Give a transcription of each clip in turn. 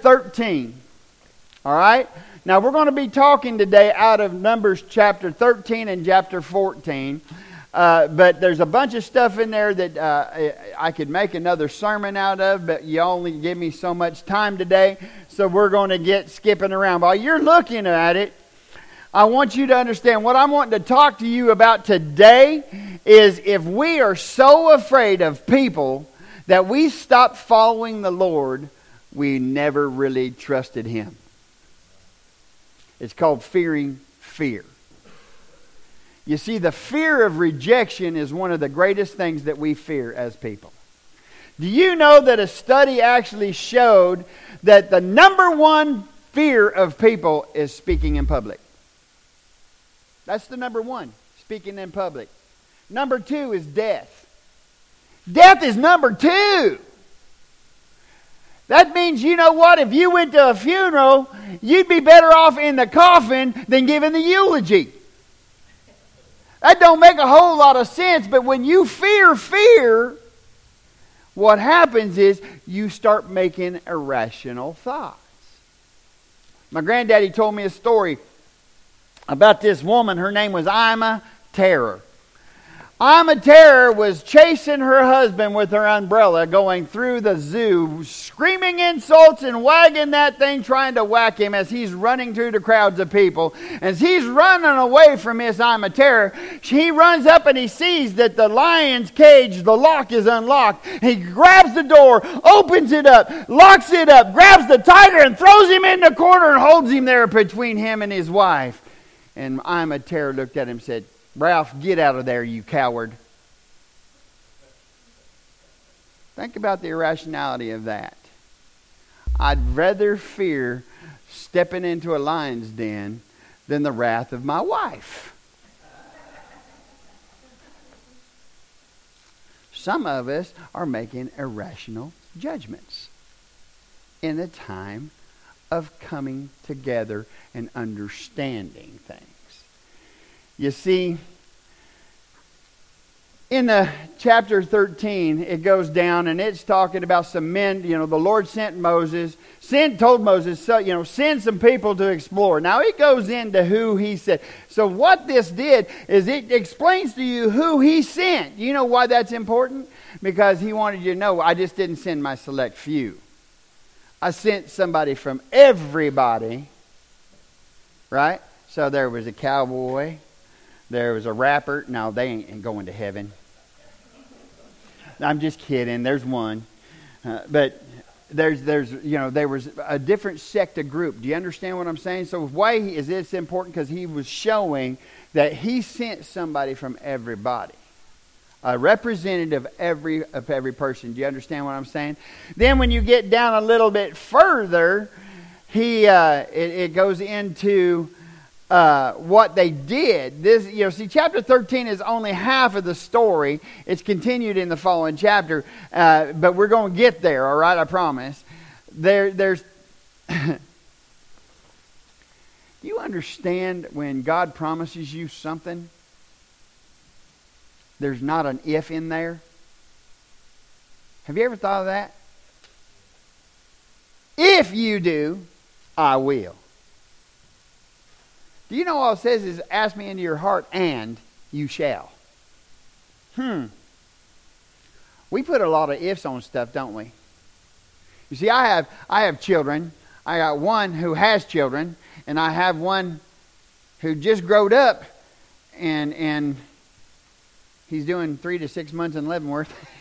13. All right? Now, we're going to be talking today out of Numbers chapter 13 and chapter 14. Uh, but there's a bunch of stuff in there that uh, I could make another sermon out of, but you only give me so much time today, so we're going to get skipping around. While you're looking at it, I want you to understand what I'm wanting to talk to you about today is if we are so afraid of people that we stop following the Lord, we never really trusted Him. It's called fearing fear. You see, the fear of rejection is one of the greatest things that we fear as people. Do you know that a study actually showed that the number one fear of people is speaking in public? That's the number one, speaking in public. Number two is death. Death is number two. That means, you know what? If you went to a funeral, you'd be better off in the coffin than giving the eulogy. That don't make a whole lot of sense, but when you fear fear, what happens is you start making irrational thoughts. My granddaddy told me a story about this woman. Her name was Ima Terror. Ima Terror was chasing her husband with her umbrella going through the zoo, screaming insults and wagging that thing, trying to whack him as he's running through the crowds of people. As he's running away from Miss Ima Terror, he runs up and he sees that the lion's cage, the lock is unlocked. He grabs the door, opens it up, locks it up, grabs the tiger and throws him in the corner and holds him there between him and his wife. And Ima Terror looked at him and said, Ralph, get out of there, you coward. Think about the irrationality of that. I'd rather fear stepping into a lion's den than the wrath of my wife. Some of us are making irrational judgments in the time of coming together and understanding things. You see, in the chapter 13 it goes down and it's talking about some men you know the lord sent moses. Sent told moses so, you know send some people to explore. Now it goes into who he said so what this did is it explains to you who he sent. You know why that's important? Because he wanted you to know i just didn't send my select few. I sent somebody from everybody right? So there was a cowboy there was a rapper. No, they ain't going to heaven. I'm just kidding. There's one. Uh, but there's, there's, you know, there was a different sect of group. Do you understand what I'm saying? So why is this important? Because he was showing that he sent somebody from everybody. A representative of every, of every person. Do you understand what I'm saying? Then when you get down a little bit further, he, uh, it, it goes into uh, what they did. This, you know, see, chapter 13 is only half of the story. It's continued in the following chapter, uh, but we're going to get there, all right? I promise. There, there's. You understand when God promises you something? There's not an if in there. Have you ever thought of that? If you do, I will. Do you know all it says is ask me into your heart and you shall? Hmm. We put a lot of ifs on stuff, don't we? You see, I have I have children. I got one who has children, and I have one who just growed up and and he's doing three to six months in Leavenworth.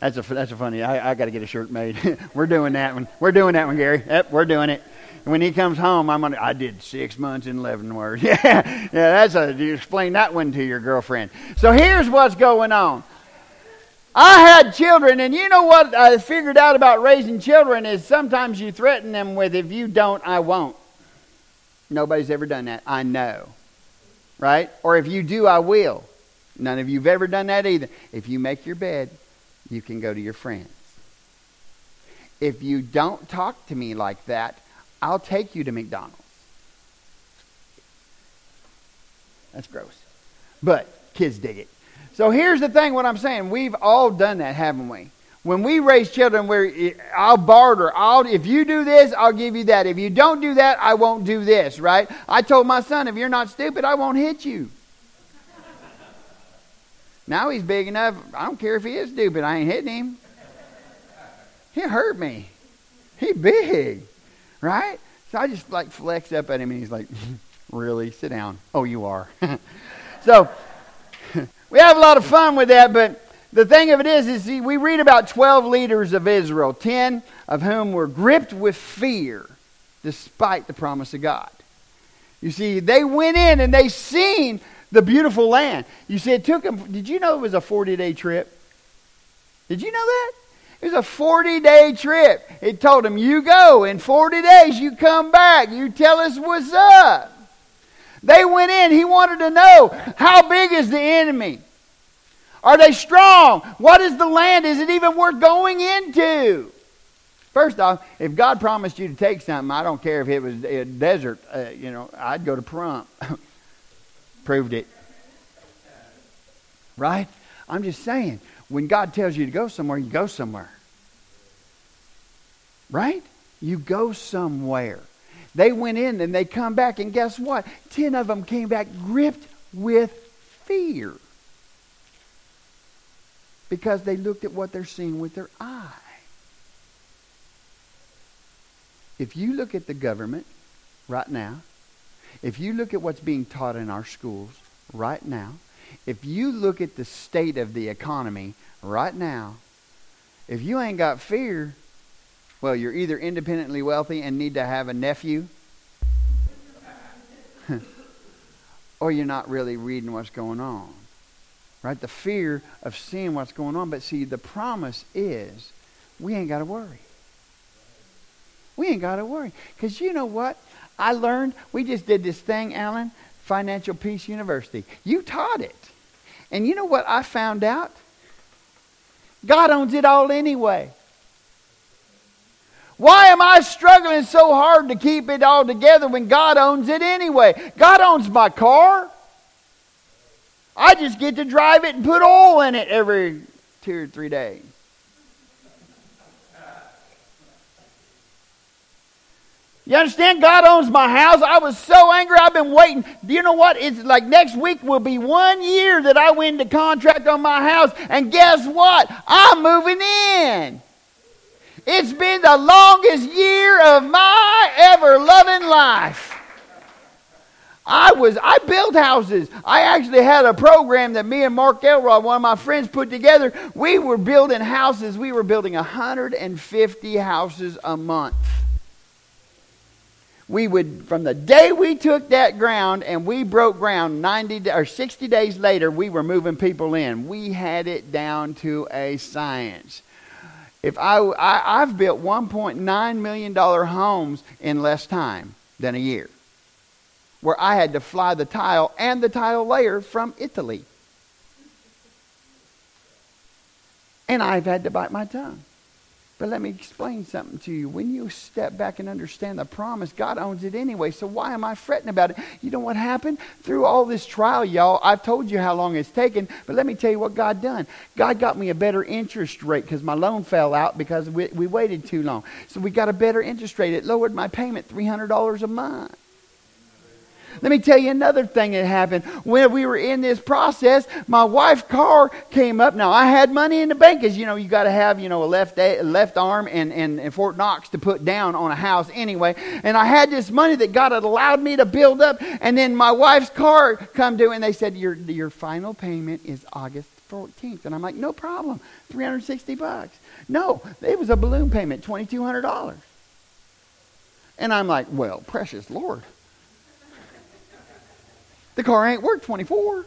that's a that's a funny. I, I got to get a shirt made. we're doing that one. We're doing that one, Gary. Yep, we're doing it when he comes home, I'm gonna. I did six months in Leavenworth. Yeah, yeah. That's a. You explain that one to your girlfriend. So here's what's going on. I had children, and you know what I figured out about raising children is sometimes you threaten them with, "If you don't, I won't." Nobody's ever done that. I know, right? Or if you do, I will. None of you've ever done that either. If you make your bed, you can go to your friends. If you don't talk to me like that, I'll take you to McDonald's. That's gross. But kids dig it. So here's the thing what I'm saying. We've all done that, haven't we? When we raise children, we're, I'll barter. I'll, if you do this, I'll give you that. If you don't do that, I won't do this, right? I told my son, if you're not stupid, I won't hit you. now he's big enough. I don't care if he is stupid. I ain't hitting him. He hurt me. He big, right? So I just like flex up at him, and he's like, "Really? Sit down." Oh, you are. so we have a lot of fun with that, but the thing of it is, is we read about 12 leaders of Israel, 10 of whom were gripped with fear despite the promise of God. You see, they went in and they seen the beautiful land. You see, it took them, did you know it was a 40 day trip? Did you know that? It was a 40 day trip. It told them, you go, in 40 days you come back, you tell us what's up. They went in, he wanted to know, how big is the enemy? Are they strong? What is the land? Is it even worth going into? First off, if God promised you to take something, I don't care if it was a desert, uh, you know, I'd go to Pahrump. Proved it. Right? I'm just saying, when God tells you to go somewhere, you go somewhere. Right? You go somewhere. They went in and they come back, and guess what? Ten of them came back gripped with fear because they looked at what they're seeing with their eye. If you look at the government right now, if you look at what's being taught in our schools right now, if you look at the state of the economy right now, if you ain't got fear, well, you're either independently wealthy and need to have a nephew, or you're not really reading what's going on right? The fear of seeing what's going on. But see, the promise is we ain't got to worry. We ain't got to worry. Because you know what? I learned, we just did this thing, Alan, Financial Peace University. You taught it. And you know what I found out? God owns it all anyway. Why am I struggling so hard to keep it all together when God owns it anyway? God owns my car. I just get to drive it and put oil in it every two or three days. You understand? God owns my house. I was so angry. I've been waiting. Do you know what? It's like next week will be one year that I win the contract on my house. And guess what? I'm moving in. It's been the longest year of my ever loving life. I was I built houses. I actually had a program that me and Mark Elrod, one of my friends, put together. We were building houses. We were building 150 houses a month. We would from the day we took that ground and we broke ground 90 or 60 days later, we were moving people in. We had it down to a science. If I, I I've built 1.9 million dollar homes in less time than a year where I had to fly the tile and the tile layer from Italy. And I've had to bite my tongue. But let me explain something to you. When you step back and understand the promise, God owns it anyway. So why am I fretting about it? You know what happened? Through all this trial, y'all, I've told you how long it's taken, but let me tell you what God done. God got me a better interest rate because my loan fell out because we, we waited too long. So we got a better interest rate. It lowered my payment $300 a month. Let me tell you another thing that happened. When we were in this process, my wife's car came up. Now, I had money in the bank because, you know, you got to have, you know, a left, a, left arm and, and, and Fort Knox to put down on a house anyway. And I had this money that God had allowed me to build up. And then my wife's car come due and they said, your, your final payment is August 14th. And I'm like, no problem. 360 bucks. No, it was a balloon payment, $2,200. And I'm like, well, precious Lord. The car ain't worth 24.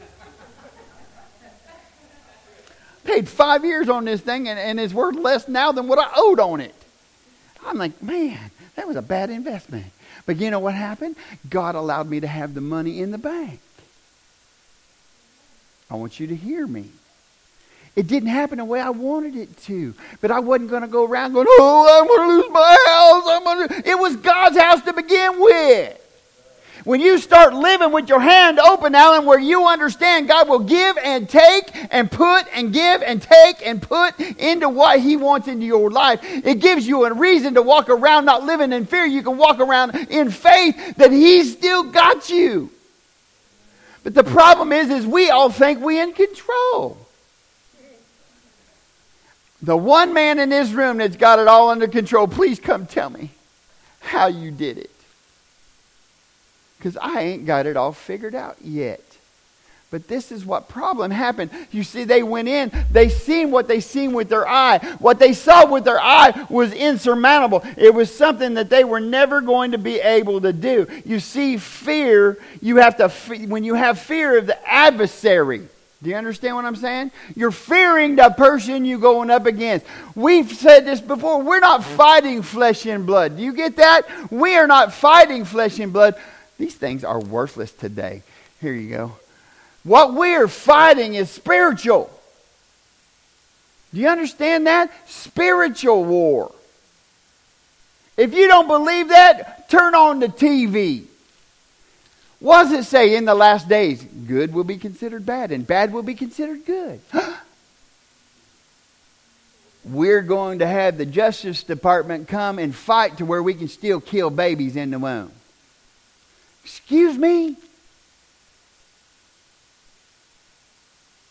Paid five years on this thing and, and it's worth less now than what I owed on it. I'm like, man, that was a bad investment. But you know what happened? God allowed me to have the money in the bank. I want you to hear me. It didn't happen the way I wanted it to. But I wasn't going to go around going, oh, I'm going to lose my house. I'm gonna... It was God's house to begin with. When you start living with your hand open, Alan, where you understand God will give and take and put and give and take and put into what He wants into your life, it gives you a reason to walk around not living in fear. You can walk around in faith that He's still got you. But the problem is, is we all think we in control. The one man in this room that's got it all under control, please come tell me how you did it. Because I ain't got it all figured out yet. But this is what problem happened. You see, they went in, they seen what they seen with their eye. What they saw with their eye was insurmountable. It was something that they were never going to be able to do. You see, fear, you have to, when you have fear of the adversary, do you understand what I'm saying? You're fearing the person you're going up against. We've said this before. We're not fighting flesh and blood. Do you get that? We are not fighting flesh and blood. These things are worthless today. Here you go. What we're fighting is spiritual. Do you understand that? Spiritual war. If you don't believe that, turn on the TV. What does it say in the last days? Good will be considered bad, and bad will be considered good. We're going to have the Justice Department come and fight to where we can still kill babies in the womb. Excuse me?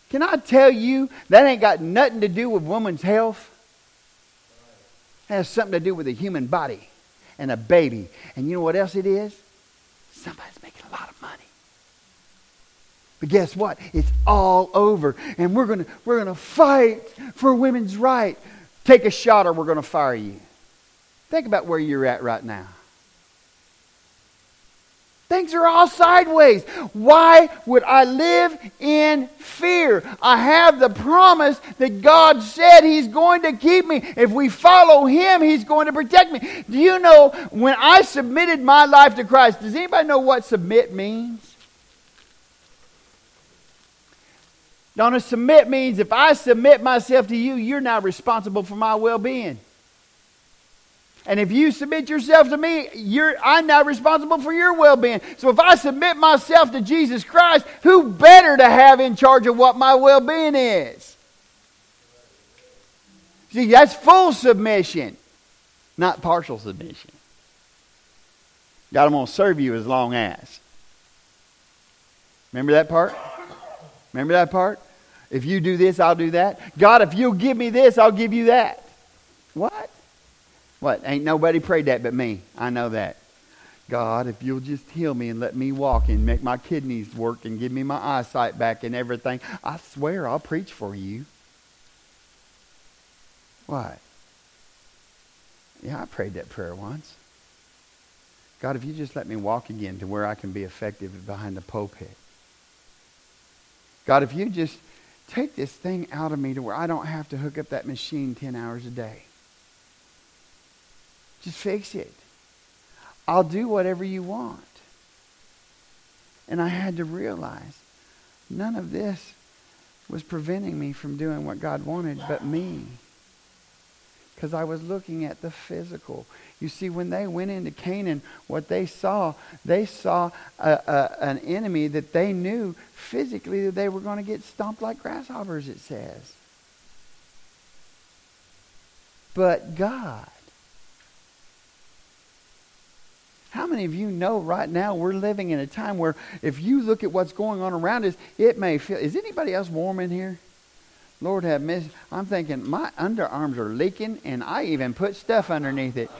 Can I tell you that ain't got nothing to do with woman's health? It has something to do with the human body and a baby. And you know what else it is? Somebody's making a lot of money. But guess what? It's all over. And we're going we're to fight for women's right. Take a shot or we're going to fire you. Think about where you're at right now. Things are all sideways. Why would I live in fear? I have the promise that God said He's going to keep me. If we follow Him, He's going to protect me. Do you know when I submitted my life to Christ, does anybody know what submit means? Donna, submit means if I submit myself to you, you're now responsible for my well being. And if you submit yourself to me, I'm now responsible for your well being. So if I submit myself to Jesus Christ, who better to have in charge of what my well being is? See, that's full submission, not partial submission. God, I'm going to serve you as long as. Remember that part? Remember that part? If you do this, I'll do that. God, if you'll give me this, I'll give you that. What? What? Ain't nobody prayed that but me. I know that. God, if you'll just heal me and let me walk and make my kidneys work and give me my eyesight back and everything, I swear I'll preach for you. What? Yeah, I prayed that prayer once. God, if you just let me walk again to where I can be effective behind the pulpit. God, if you just take this thing out of me to where I don't have to hook up that machine 10 hours a day. Just fix it. I'll do whatever you want. And I had to realize none of this was preventing me from doing what God wanted but me. Because I was looking at the physical. You see, when they went into Canaan, what they saw, they saw a, a, an enemy that they knew physically that they were going to get stomped like grasshoppers, it says. But God How many of you know right now we're living in a time where if you look at what's going on around us, it may feel. Is anybody else warm in here? Lord have mercy. I'm thinking my underarms are leaking, and I even put stuff underneath it.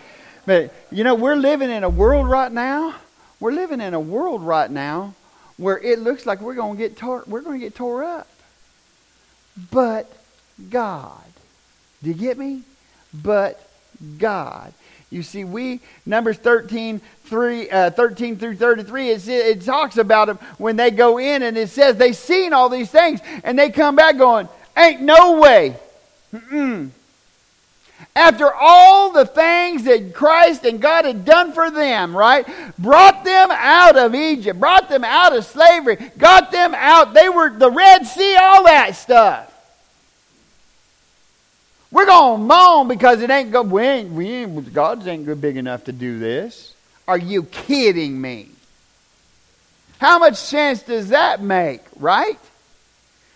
But you know, we're living in a world right now. We're living in a world right now where it looks like we're going to get tore. We're going to get tore up. But God, do you get me? But God. You see, we, Numbers 13, 3, uh, 13 through 33, it, it talks about them when they go in and it says they've seen all these things and they come back going, ain't no way. Mm-mm. After all the things that Christ and God had done for them, right? Brought them out of Egypt, brought them out of slavery, got them out. They were the Red Sea, all that stuff. We're going to moan because it ain't good. We ain't, we ain't, God's ain't good big enough to do this. Are you kidding me? How much sense does that make, right?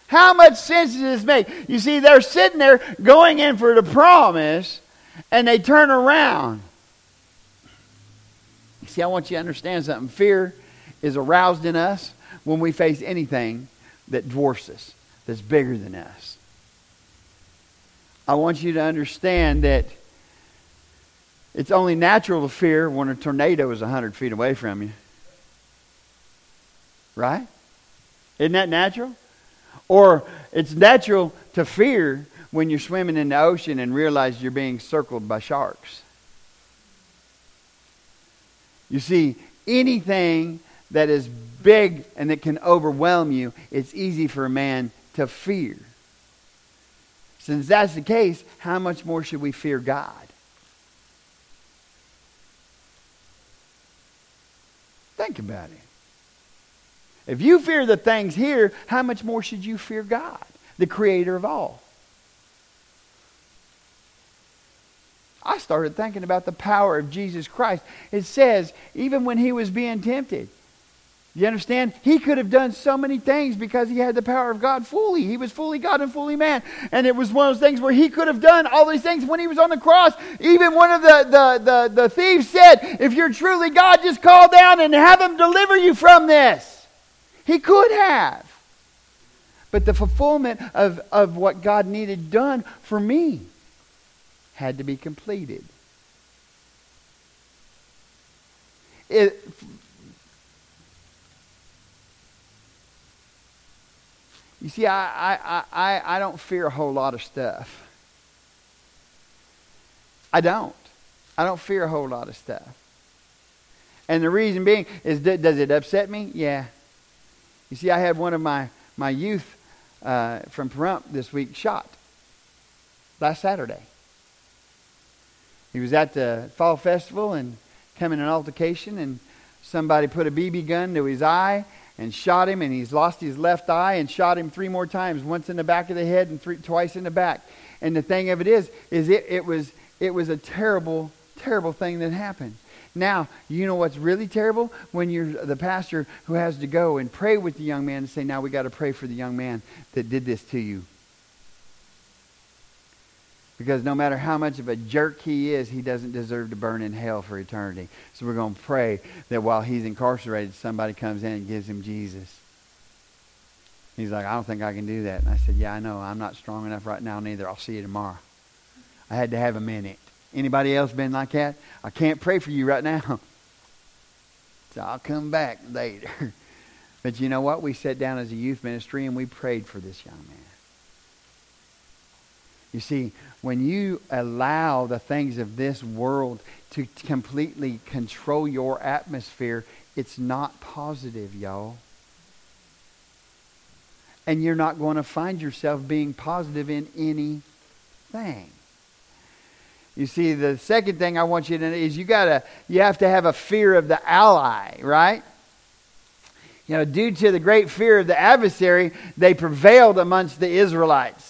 How much sense does this make? You see, they're sitting there going in for the promise, and they turn around. See, I want you to understand something. Fear is aroused in us when we face anything that dwarfs us, that's bigger than us. I want you to understand that it's only natural to fear when a tornado is 100 feet away from you. Right? Isn't that natural? Or it's natural to fear when you're swimming in the ocean and realize you're being circled by sharks. You see, anything that is big and that can overwhelm you, it's easy for a man to fear. Since that's the case, how much more should we fear God? Think about it. If you fear the things here, how much more should you fear God, the creator of all? I started thinking about the power of Jesus Christ. It says, even when he was being tempted, you understand? He could have done so many things because he had the power of God fully. He was fully God and fully man. And it was one of those things where he could have done all these things when he was on the cross. Even one of the, the, the, the thieves said, If you're truly God, just call down and have him deliver you from this. He could have. But the fulfillment of, of what God needed done for me had to be completed. It, You see, I, I, I, I don't fear a whole lot of stuff. I don't. I don't fear a whole lot of stuff. And the reason being is, does it upset me? Yeah. You see, I had one of my, my youth uh, from Pahrump this week shot last Saturday. He was at the fall festival and came in an altercation, and somebody put a BB gun to his eye and shot him, and he's lost his left eye and shot him three more times, once in the back of the head and three, twice in the back. And the thing of it is, is it, it was it was a terrible, terrible thing that happened. Now, you know what's really terrible? When you're the pastor who has to go and pray with the young man and say, now we got to pray for the young man that did this to you. Because no matter how much of a jerk he is, he doesn't deserve to burn in hell for eternity. So we're going to pray that while he's incarcerated, somebody comes in and gives him Jesus. He's like, I don't think I can do that. And I said, Yeah, I know. I'm not strong enough right now neither. I'll see you tomorrow. I had to have a minute. Anybody else been like that? I can't pray for you right now. So I'll come back later. But you know what? We sat down as a youth ministry and we prayed for this young man. You see, when you allow the things of this world to completely control your atmosphere, it's not positive, y'all. And you're not going to find yourself being positive in anything. You see, the second thing I want you to know is you gotta you have to have a fear of the ally, right? You know, due to the great fear of the adversary, they prevailed amongst the Israelites.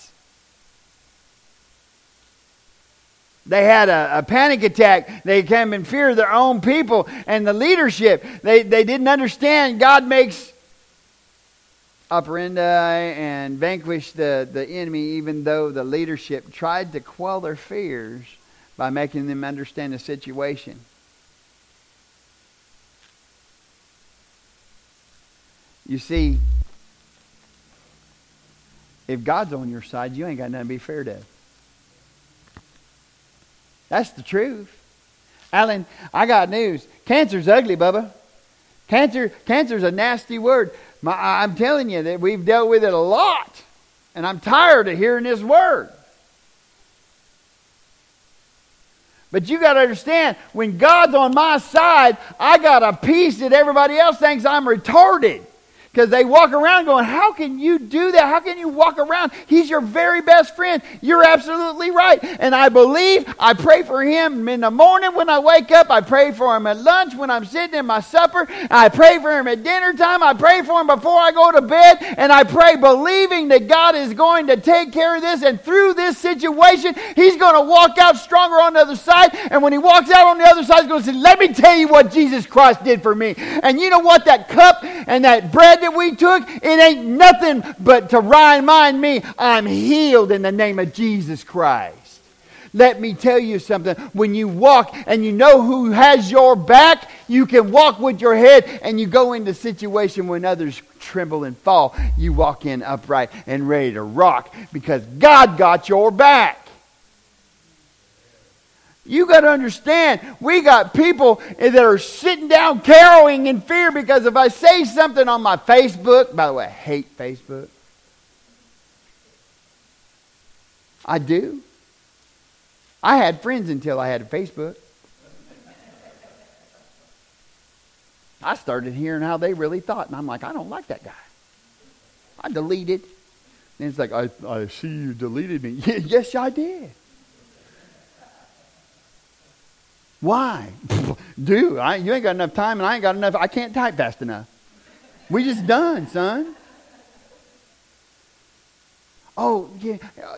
They had a, a, panic attack. They came in fear of their own people and the leadership. They, they didn't understand God makes operandi and vanquish the, the enemy, even though the leadership tried to quell their fears by making them understand the situation. You see, if God's on your side, you ain't got nothing to be feared of. That's the truth. Alan, I got news. Cancer's ugly, Bubba. Cancer, cancer's a nasty word. My, I'm telling you that we've dealt with it a lot, and I'm tired of hearing this word. But you got to understand, when God's on my side, I got a peace that everybody else thinks I'm retarded. Because they walk around going, How can you do that? How can you walk around? He's your very best friend. You're absolutely right. And I believe I pray for him in the morning when I wake up. I pray for him at lunch when I'm sitting in my supper. I pray for him at dinner time. I pray for him before I go to bed. And I pray believing that God is going to take care of this. And through this situation, he's going to walk out stronger on the other side. And when he walks out on the other side, he's going to say, Let me tell you what Jesus Christ did for me. And you know what? That cup and that bread that we took, it ain't nothing but to remind me I'm healed in the name of Jesus Christ. Let me tell you something. When you walk and you know who has your back, you can walk with your head and you go into situation when others tremble and fall. You walk in upright and ready to rock because God got your back. You got to understand, we got people that are sitting down carolling in fear because if I say something on my Facebook, by the way, I hate Facebook. I do. I had friends until I had a Facebook. I started hearing how they really thought, and I'm like, I don't like that guy. I deleted. And it's like, I, I see you deleted me. yes, I did. Why? Dude, I, you ain't got enough time and I ain't got enough. I can't type fast enough. We just done, son. Oh, yeah,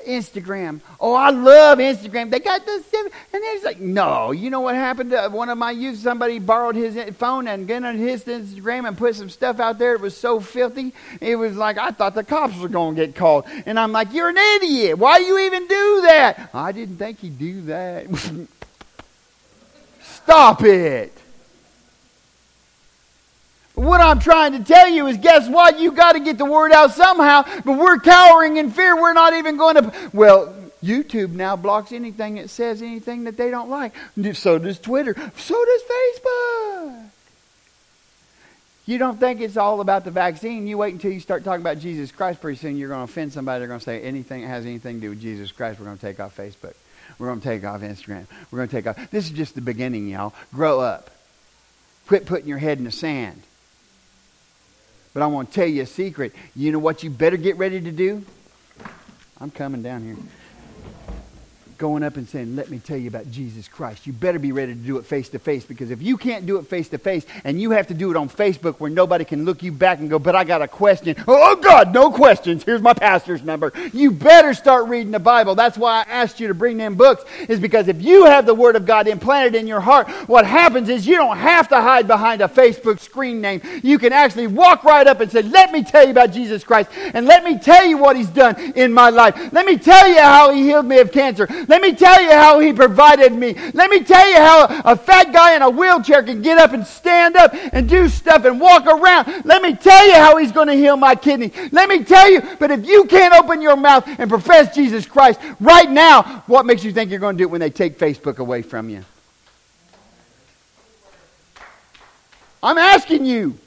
Instagram. Oh, I love Instagram. They got this. And it's like, no. You know what happened to one of my youth? Somebody borrowed his phone and got on his Instagram and put some stuff out there. It was so filthy. It was like, I thought the cops were going to get called. And I'm like, you're an idiot. Why do you even do that? I didn't think he'd do that. Stop it. What I'm trying to tell you is guess what? You got to get the word out somehow, but we're cowering in fear. We're not even going to. Well, YouTube now blocks anything that says anything that they don't like. So does Twitter. So does Facebook. You don't think it's all about the vaccine. You wait until you start talking about Jesus Christ. Pretty soon you're going to offend somebody. They're going to say anything that has anything to do with Jesus Christ, we're going to take off Facebook. We're going to take off Instagram. We're going to take off. This is just the beginning, y'all. Grow up. Quit putting your head in the sand. But I want to tell you a secret. You know what you better get ready to do? I'm coming down here going up and saying, Let me tell you about Jesus Christ. You better be ready to do it face to face because if you can't do it face to face and you have to do it on Facebook where nobody can look you back and go, But I got a question. Oh, oh, God, no questions. Here's my pastor's number. You better start reading the Bible. That's why I asked you to bring them books, is because if you have the Word of God implanted in your heart, what happens is you don't have to hide behind a Facebook screen name. You can actually walk right up and say, Let me tell you about Jesus Christ and let me tell you what He's done in my life. Let me tell you how He healed me of cancer. Let me tell you how he provided me. Let me tell you how a fat guy in a wheelchair can get up and stand up and do stuff and walk around. Let me tell you how he's going to heal my kidney. Let me tell you, but if you can't open your mouth and profess Jesus Christ right now, what makes you think you're going to do it when they take Facebook away from you? I'm asking you.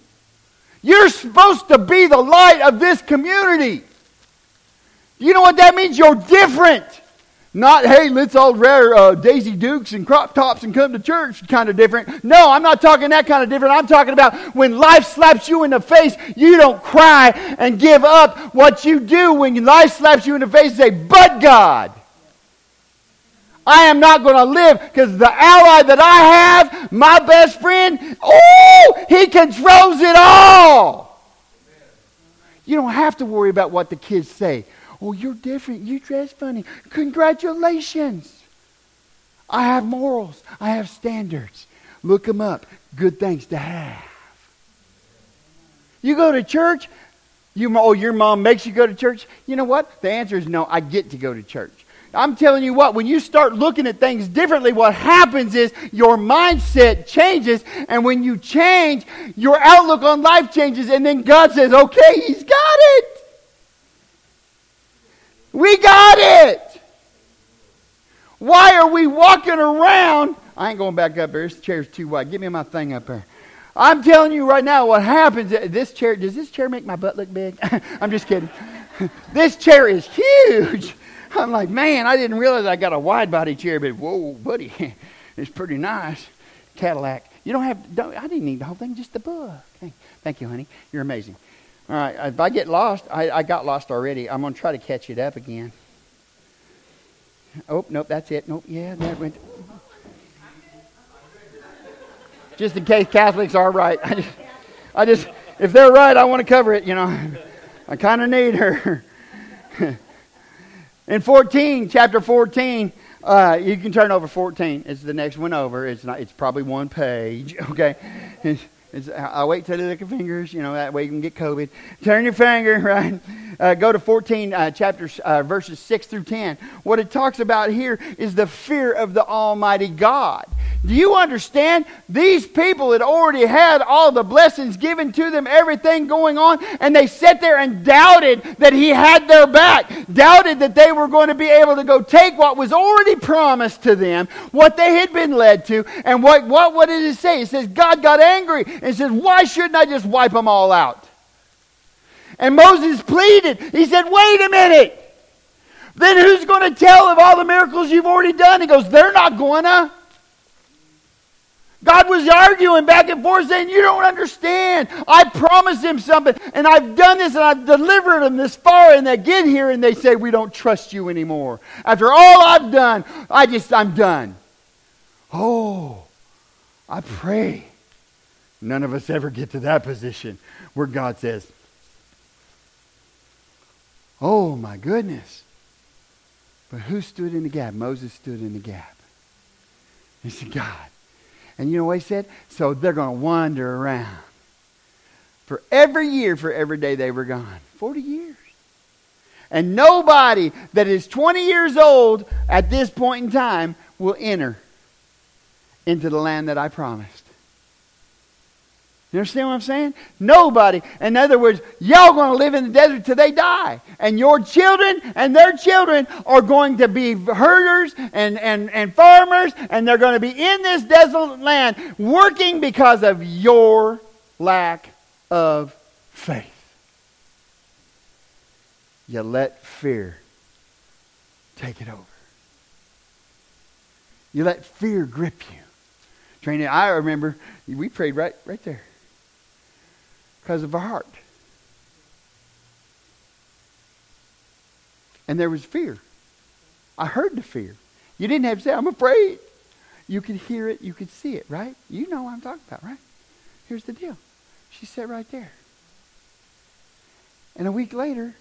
You're supposed to be the light of this community. You know what that means? You're different. Not, hey, let's all wear uh, Daisy Dukes and crop tops and come to church kind of different. No, I'm not talking that kind of different. I'm talking about when life slaps you in the face, you don't cry and give up what you do when life slaps you in the face and say, but God. I am not going to live because the ally that I have, my best friend, oh, he controls it all. You don't have to worry about what the kids say. Oh, you're different. You dress funny. Congratulations. I have morals. I have standards. Look them up. Good things to have. You go to church. You, oh, your mom makes you go to church. You know what? The answer is no. I get to go to church. I'm telling you what, when you start looking at things differently, what happens is your mindset changes. And when you change, your outlook on life changes. And then God says, okay, He's got it. We got it. Why are we walking around? I ain't going back up there. This chair's too wide. Give me my thing up there. I'm telling you right now what happens. This chair, does this chair make my butt look big? I'm just kidding. this chair is huge. I'm like, man, I didn't realize I got a wide body chair, but whoa, buddy, it's pretty nice. Cadillac. You don't have, don't, I didn't need the whole thing, just the book. Thank, thank you, honey. You're amazing. All right, if I get lost, I, I got lost already. I'm going to try to catch it up again. Oh, nope, that's it. Nope, yeah, that went. Just in case Catholics are right. I just, I just if they're right, I want to cover it, you know. I kind of need her. in 14, chapter 14, uh, you can turn over 14. It's the next one over. It's not. It's probably one page. Okay. It's, I'll wait till they lick your fingers, you know, that way you can get COVID. Turn your finger, right? Uh, go to 14 uh, chapters, uh, verses 6 through 10. What it talks about here is the fear of the Almighty God. Do you understand? These people had already had all the blessings given to them, everything going on, and they sat there and doubted that He had their back, doubted that they were going to be able to go take what was already promised to them, what they had been led to, and what, what, what did it say? It says, God got angry and says, Why shouldn't I just wipe them all out? And Moses pleaded. He said, Wait a minute. Then who's going to tell of all the miracles you've already done? He goes, They're not going to. God was arguing back and forth saying, You don't understand. I promised them something, and I've done this, and I've delivered them this far, and they get here and they say, We don't trust you anymore. After all I've done, I just, I'm done. Oh, I pray none of us ever get to that position where God says, Oh my goodness. But who stood in the gap? Moses stood in the gap. He said, God, and you know what he said? So they're going to wander around for every year, for every day they were gone. 40 years. And nobody that is 20 years old at this point in time will enter into the land that I promised. You understand what I'm saying? Nobody. In other words, y'all going to live in the desert till they die. And your children and their children are going to be herders and, and, and farmers, and they're going to be in this desolate land working because of your lack of faith. You let fear take it over. You let fear grip you. Training. I remember we prayed right right there because of our heart. And there was fear. I heard the fear. You didn't have to say, I'm afraid. You could hear it, you could see it, right? You know what I'm talking about, right? Here's the deal. She sat right there. And a week later,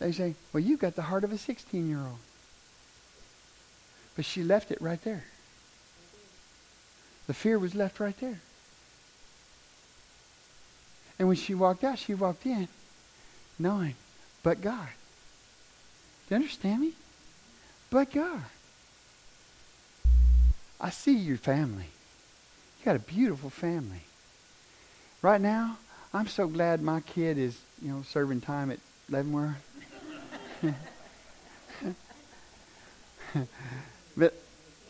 they say, Well, you've got the heart of a 16 year old. But she left it right there. The fear was left right there. And when she walked out, she walked in knowing, but God. Do you understand me? But God. I see your family. You got a beautiful family. Right now, I'm so glad my kid is, you know, serving time at Leavenworth. but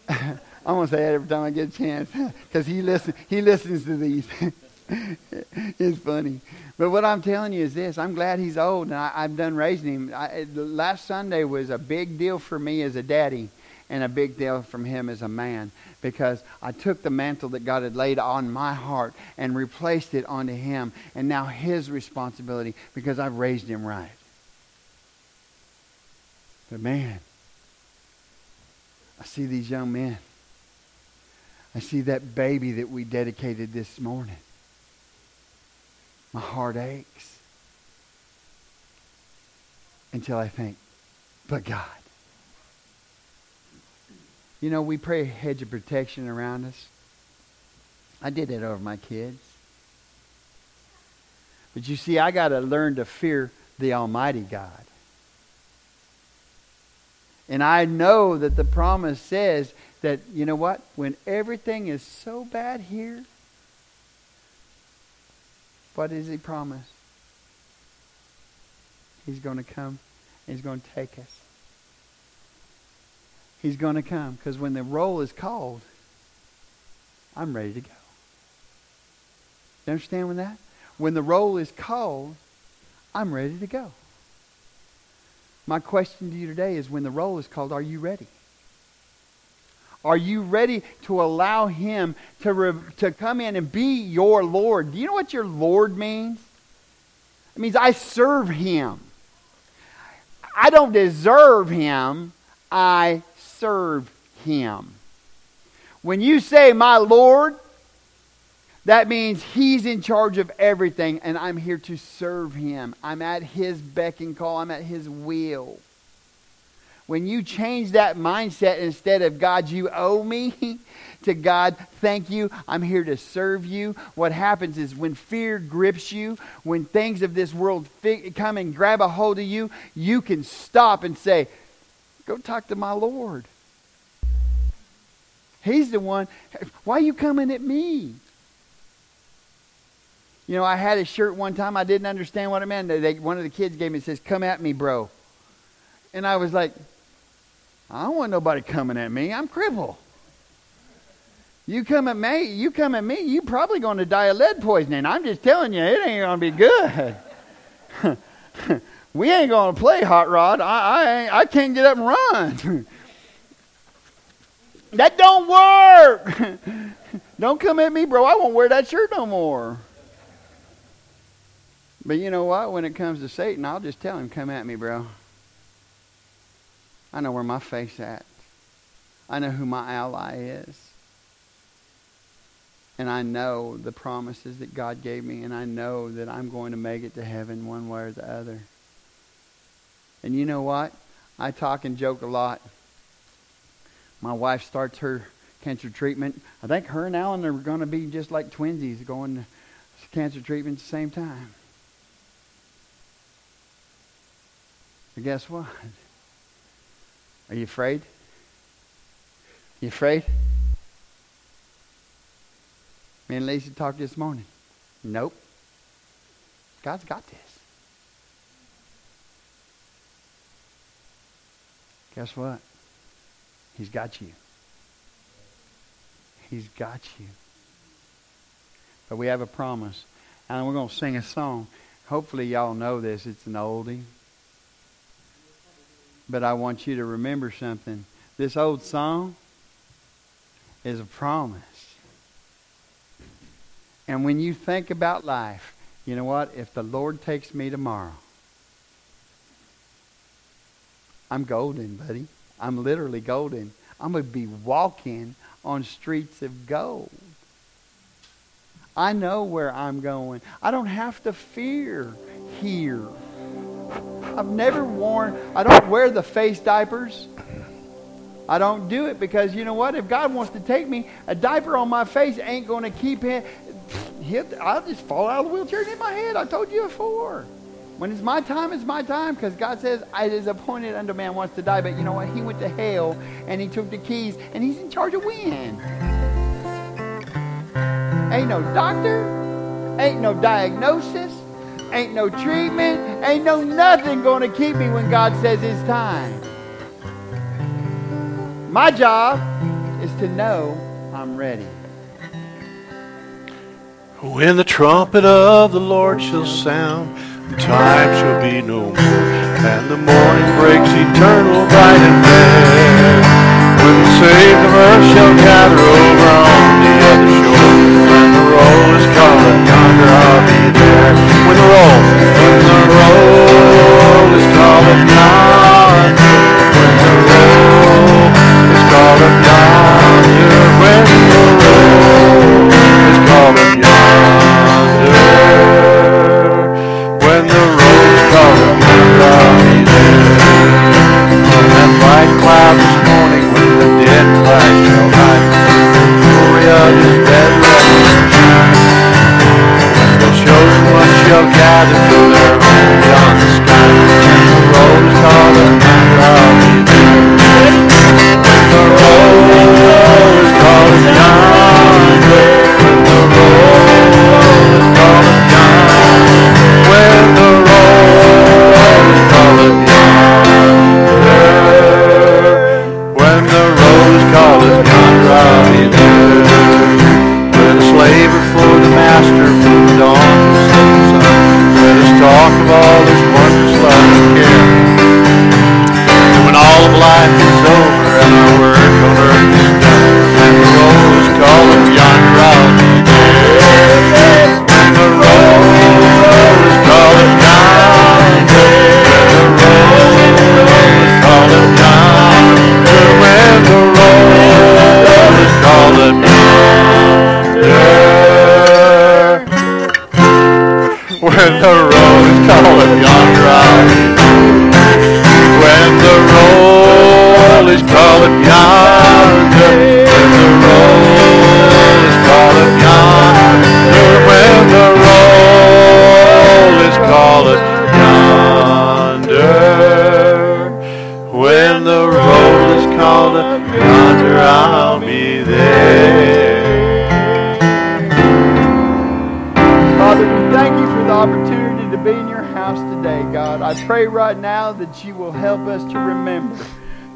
I'm gonna say that every time I get a chance because he listen he listens to these. it's funny. But what I'm telling you is this I'm glad he's old and I, have done raising him. I, last Sunday was a big deal for me as a daddy and a big deal from him as a man because I took the mantle that God had laid on my heart and replaced it onto him. And now his responsibility because I've raised him right. But man, I see these young men. I see that baby that we dedicated this morning. My heart aches until I think, but God. You know, we pray a hedge of protection around us. I did that over my kids. But you see, I got to learn to fear the Almighty God. And I know that the promise says that, you know what? When everything is so bad here, what does he promise? He's going to come. He's going to take us. He's going to come because when the roll is called, I'm ready to go. You understand with that? When the roll is called, I'm ready to go. My question to you today is when the roll is called, are you ready? Are you ready to allow Him to, re- to come in and be your Lord? Do you know what your Lord means? It means I serve him. I don't deserve him, I serve him. When you say, My Lord, that means He's in charge of everything, and I'm here to serve Him. I'm at His beck and call, I'm at His will. When you change that mindset instead of God, you owe me, to God, thank you, I'm here to serve you. What happens is when fear grips you, when things of this world come and grab a hold of you, you can stop and say, Go talk to my Lord. He's the one. Why are you coming at me? You know, I had a shirt one time. I didn't understand what it meant. They, one of the kids gave me, it says, Come at me, bro. And I was like, I don't want nobody coming at me. I'm crippled. You come at me, you come at me, you probably going to die of lead poisoning. I'm just telling you, it ain't going to be good. we ain't going to play hot rod. I, I, I can't get up and run. that don't work. don't come at me, bro. I won't wear that shirt no more. But you know what? When it comes to Satan, I'll just tell him, come at me, bro. I know where my face at. I know who my ally is. And I know the promises that God gave me, and I know that I'm going to make it to heaven one way or the other. And you know what? I talk and joke a lot. My wife starts her cancer treatment. I think her and Alan are going to be just like twinsies going to cancer treatment at the same time. But guess what? Are you afraid? You afraid? Me and Lisa talked this morning. Nope. God's got this. Guess what? He's got you. He's got you. But we have a promise. And we're going to sing a song. Hopefully, y'all know this. It's an oldie. But I want you to remember something. This old song is a promise. And when you think about life, you know what? If the Lord takes me tomorrow, I'm golden, buddy. I'm literally golden. I'm going to be walking on streets of gold. I know where I'm going. I don't have to fear here. I've never worn, I don't wear the face diapers. I don't do it because you know what? If God wants to take me, a diaper on my face ain't going to keep him. I'll just fall out of the wheelchair and hit my head. I told you before. When it's my time, it's my time because God says, It is appointed unto man wants to die. But you know what? He went to hell and he took the keys and he's in charge of when. Ain't no doctor, ain't no diagnosis, Ain't no treatment. Ain't no nothing going to keep me when God says it's time. My job is to know I'm ready. When the trumpet of the Lord shall sound, time shall be no more, and the morning breaks eternal, bright and fair. When the saved of earth shall gather over on the other shore, when the roll is called yonder, I'll be there when the roll, when the roll is calling yonder, when the roll is calling yonder,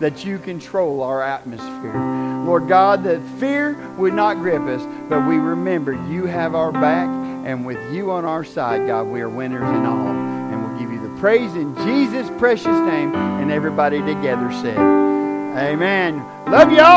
that you control our atmosphere. Lord God, that fear would not grip us, but we remember you have our back, and with you on our side, God, we are winners in all. And we'll give you the praise in Jesus' precious name. And everybody together said, Amen. Love you all.